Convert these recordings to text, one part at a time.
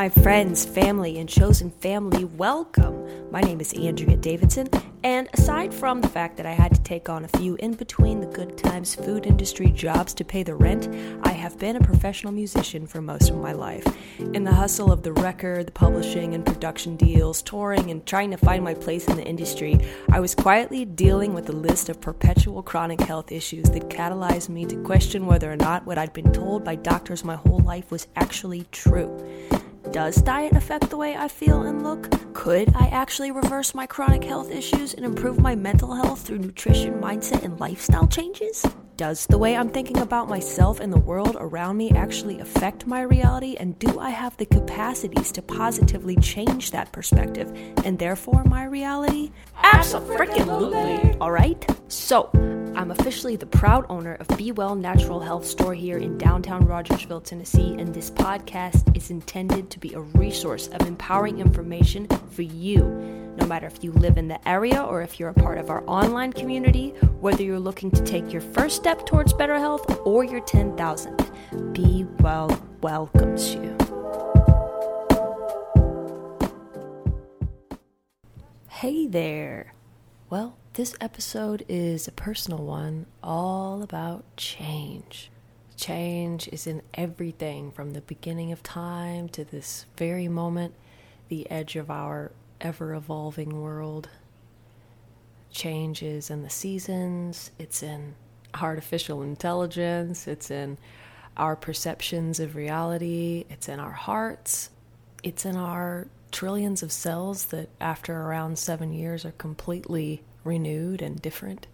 my friends, family, and chosen family, welcome. My name is Andrea Davidson, and aside from the fact that I had to take on a few in between the good times food industry jobs to pay the rent, I have been a professional musician for most of my life. In the hustle of the record, the publishing and production deals, touring, and trying to find my place in the industry, I was quietly dealing with a list of perpetual chronic health issues that catalyzed me to question whether or not what I'd been told by doctors my whole life was actually true. Does diet affect the way I feel and look? Could I actually reverse my chronic health issues and improve my mental health through nutrition, mindset, and lifestyle changes? Does the way I'm thinking about myself and the world around me actually affect my reality? And do I have the capacities to positively change that perspective and therefore my reality? Absolutely. All right? So, I'm officially the proud owner of B Well Natural Health Store here in downtown Rogersville, Tennessee, and this podcast is intended to be a resource of empowering information for you, no matter if you live in the area or if you're a part of our online community, whether you're looking to take your first step towards better health or your 10,000th. B Well welcomes you. Hey there. Well, this episode is a personal one, all about change. Change is in everything from the beginning of time to this very moment, the edge of our ever evolving world. Change is in the seasons, it's in artificial intelligence, it's in our perceptions of reality, it's in our hearts, it's in our trillions of cells that after around seven years are completely renewed and different.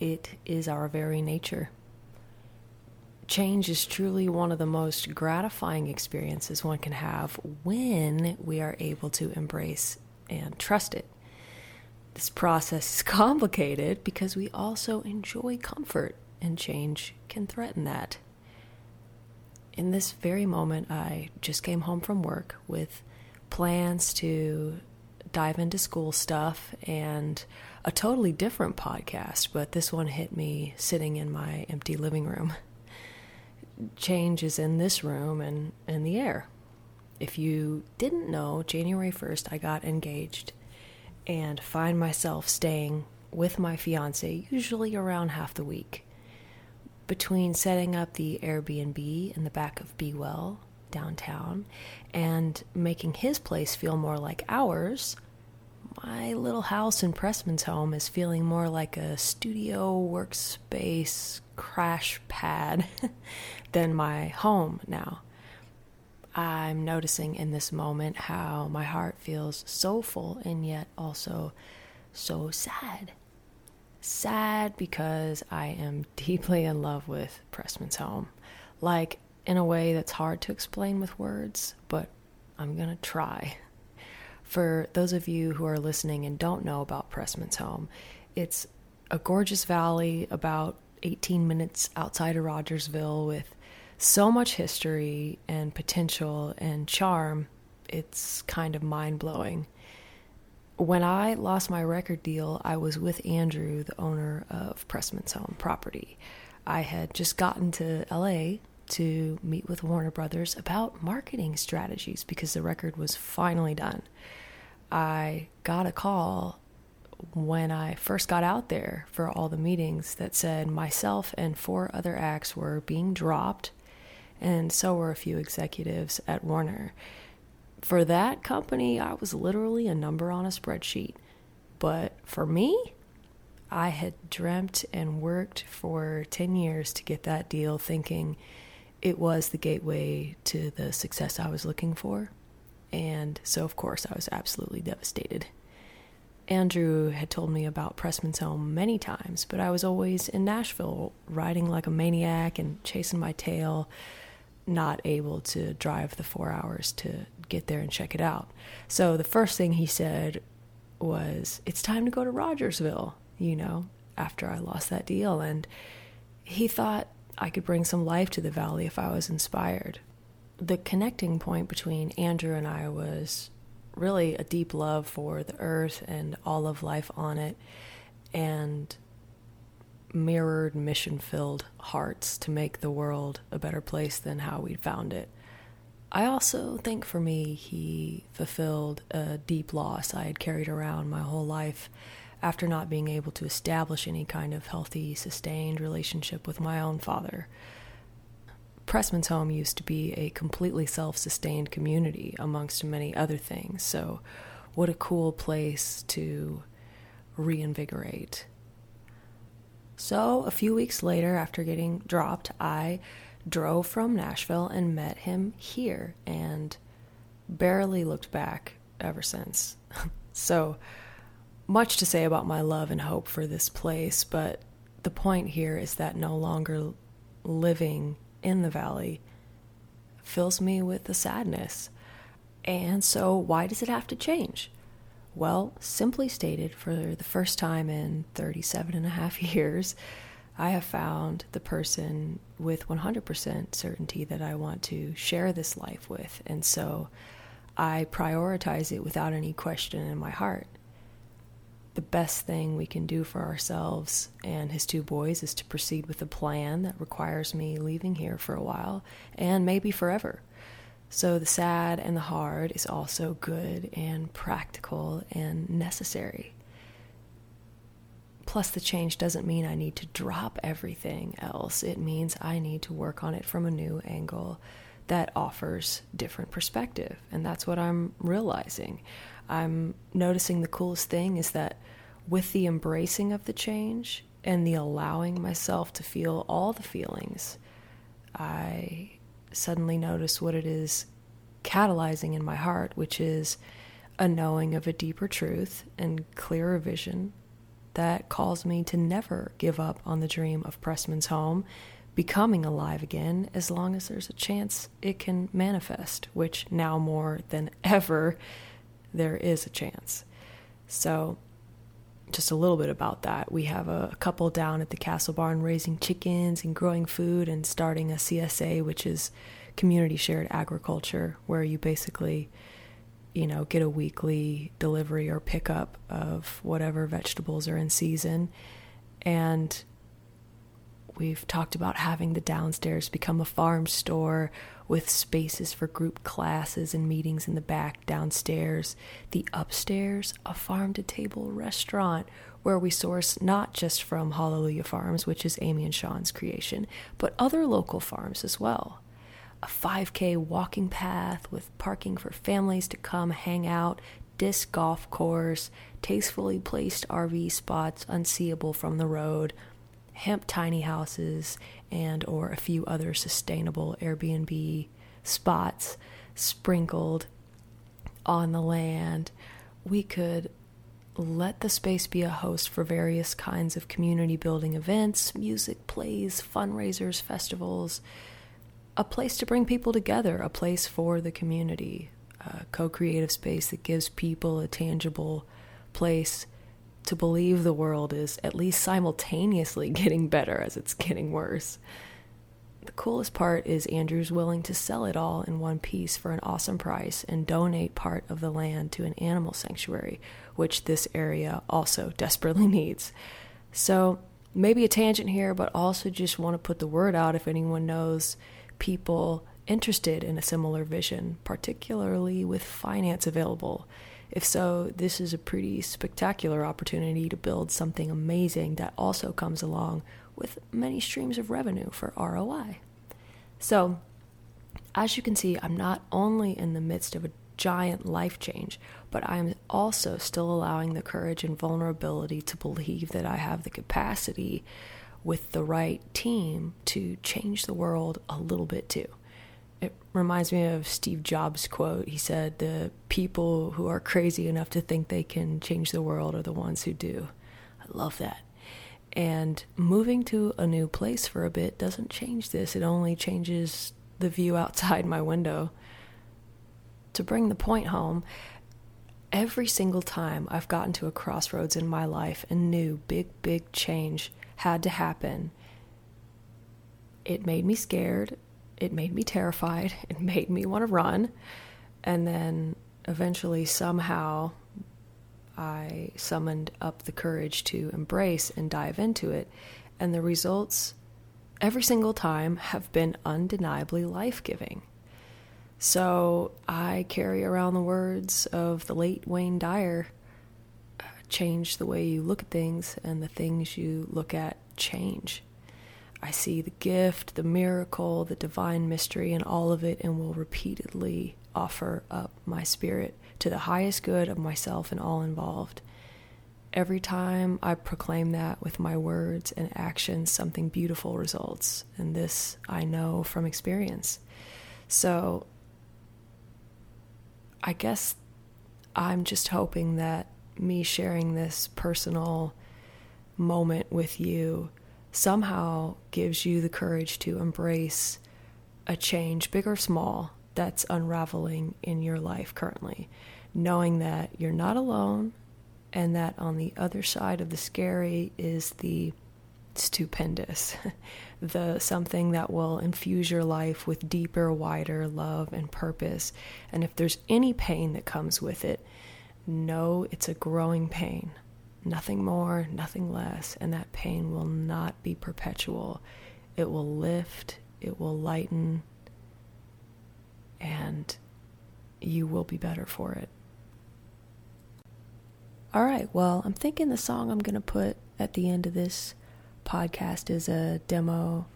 It is our very nature. Change is truly one of the most gratifying experiences one can have when we are able to embrace and trust it. This process is complicated because we also enjoy comfort, and change can threaten that. In this very moment, I just came home from work with plans to dive into school stuff and a totally different podcast, but this one hit me sitting in my empty living room. Change is in this room and in the air. If you didn't know, January 1st, I got engaged and find myself staying with my fiance usually around half the week. Between setting up the Airbnb in the back of B Well downtown and making his place feel more like ours, my little house in Pressmen's home is feeling more like a studio workspace crash pad than my home now. I'm noticing in this moment how my heart feels so full and yet also so sad. Sad because I am deeply in love with Pressmen's home. Like, in a way that's hard to explain with words, but I'm gonna try. For those of you who are listening and don't know about Pressmen's home, it's a gorgeous valley about 18 minutes outside of Rogersville with so much history and potential and charm. It's kind of mind blowing. When I lost my record deal, I was with Andrew, the owner of Pressmen's Home Property. I had just gotten to LA to meet with Warner Brothers about marketing strategies because the record was finally done. I got a call when I first got out there for all the meetings that said myself and four other acts were being dropped, and so were a few executives at Warner. For that company, I was literally a number on a spreadsheet. But for me, I had dreamt and worked for 10 years to get that deal, thinking it was the gateway to the success I was looking for. And so, of course, I was absolutely devastated. Andrew had told me about Pressmen's home many times, but I was always in Nashville, riding like a maniac and chasing my tail, not able to drive the four hours to get there and check it out. So the first thing he said was, It's time to go to Rogersville, you know, after I lost that deal. And he thought I could bring some life to the valley if I was inspired the connecting point between Andrew and I was really a deep love for the earth and all of life on it, and mirrored mission filled hearts to make the world a better place than how we'd found it. I also think for me, he fulfilled a deep loss I had carried around my whole life after not being able to establish any kind of healthy, sustained relationship with my own father. Pressmen's home used to be a completely self sustained community, amongst many other things. So, what a cool place to reinvigorate. So, a few weeks later, after getting dropped, I drove from Nashville and met him here and barely looked back ever since. so, much to say about my love and hope for this place, but the point here is that no longer living in the valley fills me with a sadness. And so, why does it have to change? Well, simply stated, for the first time in 37 and a half years, I have found the person with 100% certainty that I want to share this life with. And so I prioritize it without any question in my heart the best thing we can do for ourselves and his two boys is to proceed with a plan that requires me leaving here for a while and maybe forever. So the sad and the hard is also good and practical and necessary. Plus, the change doesn't mean I need to drop everything else. It means I need to work on it from a new angle that offers different perspective. And that's what I'm realizing. I'm noticing the coolest thing is that with the embracing of the change and the allowing myself to feel all the feelings, I suddenly notice what it is catalyzing in my heart, which is a knowing of a deeper truth and clearer vision that calls me to never give up on the dream of Pressmen's home becoming alive again as long as there's a chance it can manifest, which now more than ever there is a chance. So, just a little bit about that. We have a couple down at the Castle Barn raising chickens and growing food and starting a CSA, which is community shared agriculture, where you basically, you know, get a weekly delivery or pickup of whatever vegetables are in season. And we've talked about having the downstairs become a farm store with spaces for group classes and meetings in the back downstairs. The upstairs, a farm to table restaurant where we source not just from Hallelujah Farms, which is Amy and Sean's creation, but other local farms as well. A 5K walking path with parking for families to come hang out, disc golf course, tastefully placed RV spots unseeable from the road, hemp tiny houses and or a few other sustainable Airbnb spots sprinkled on the land. We could let the space be a host for various kinds of community building events, music, plays, fundraisers, festivals, a place to bring people together, a place for the community, a co creative space that gives people a tangible place to believe the world is at least simultaneously getting better as it's getting worse. The coolest part is Andrew's willing to sell it all in one piece for an awesome price and donate part of the land to an animal sanctuary, which this area also desperately needs. So, maybe a tangent here, but also just want to put the word out if anyone knows people interested in a similar vision, particularly with finance available. If so, this is a pretty spectacular opportunity to build something amazing that also comes along with many streams of revenue for ROI. So, as you can see, I'm not only in the midst of a giant life change, but I'm also still allowing the courage and vulnerability to believe that I have the capacity with the right team to change the world a little bit too. It reminds me of Steve Jobs' quote. He said, The people who are crazy enough to think they can change the world are the ones who do. I love that. And moving to a new place for a bit doesn't change this, it only changes the view outside my window. To bring the point home, every single time I've gotten to a crossroads in my life and knew big, big change had to happen, it made me scared it made me terrified. It made me want to run. And then eventually, somehow, I summoned up the courage to embrace and dive into it. And the results, every single time, have been undeniably life giving. So I carry around the words of the late Wayne Dyer change the way you look at things, and the things you look at change. I see the gift, the miracle, the divine mystery in all of it, and will repeatedly offer up my spirit to the highest good of myself and all involved. Every time I proclaim that with my words and actions, something beautiful results. And this I know from experience. So I guess I'm just hoping that me sharing this personal moment with you somehow gives you the courage to embrace a change, big or small, that's unraveling in your life currently. Knowing that you're not alone and that on the other side of the scary is the stupendous, the something that will infuse your life with deeper, wider love and purpose. And if there's any pain that comes with it, know it's a growing pain. Nothing more, nothing less. And that pain will not be perpetual. It will lift, it will lighten, and you will be better for it. All right, well, I'm thinking the song I'm going to put at the end of this podcast is a demo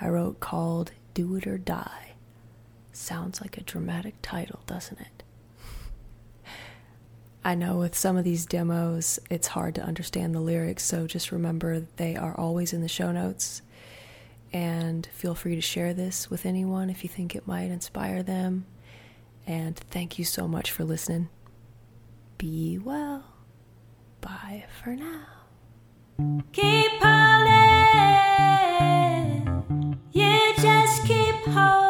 I wrote called Do It or Die. Sounds like a dramatic title, doesn't it? I know with some of these demos, it's hard to understand the lyrics, so just remember they are always in the show notes. And feel free to share this with anyone if you think it might inspire them. And thank you so much for listening. Be well. Bye for now. Keep holding. You just keep holding.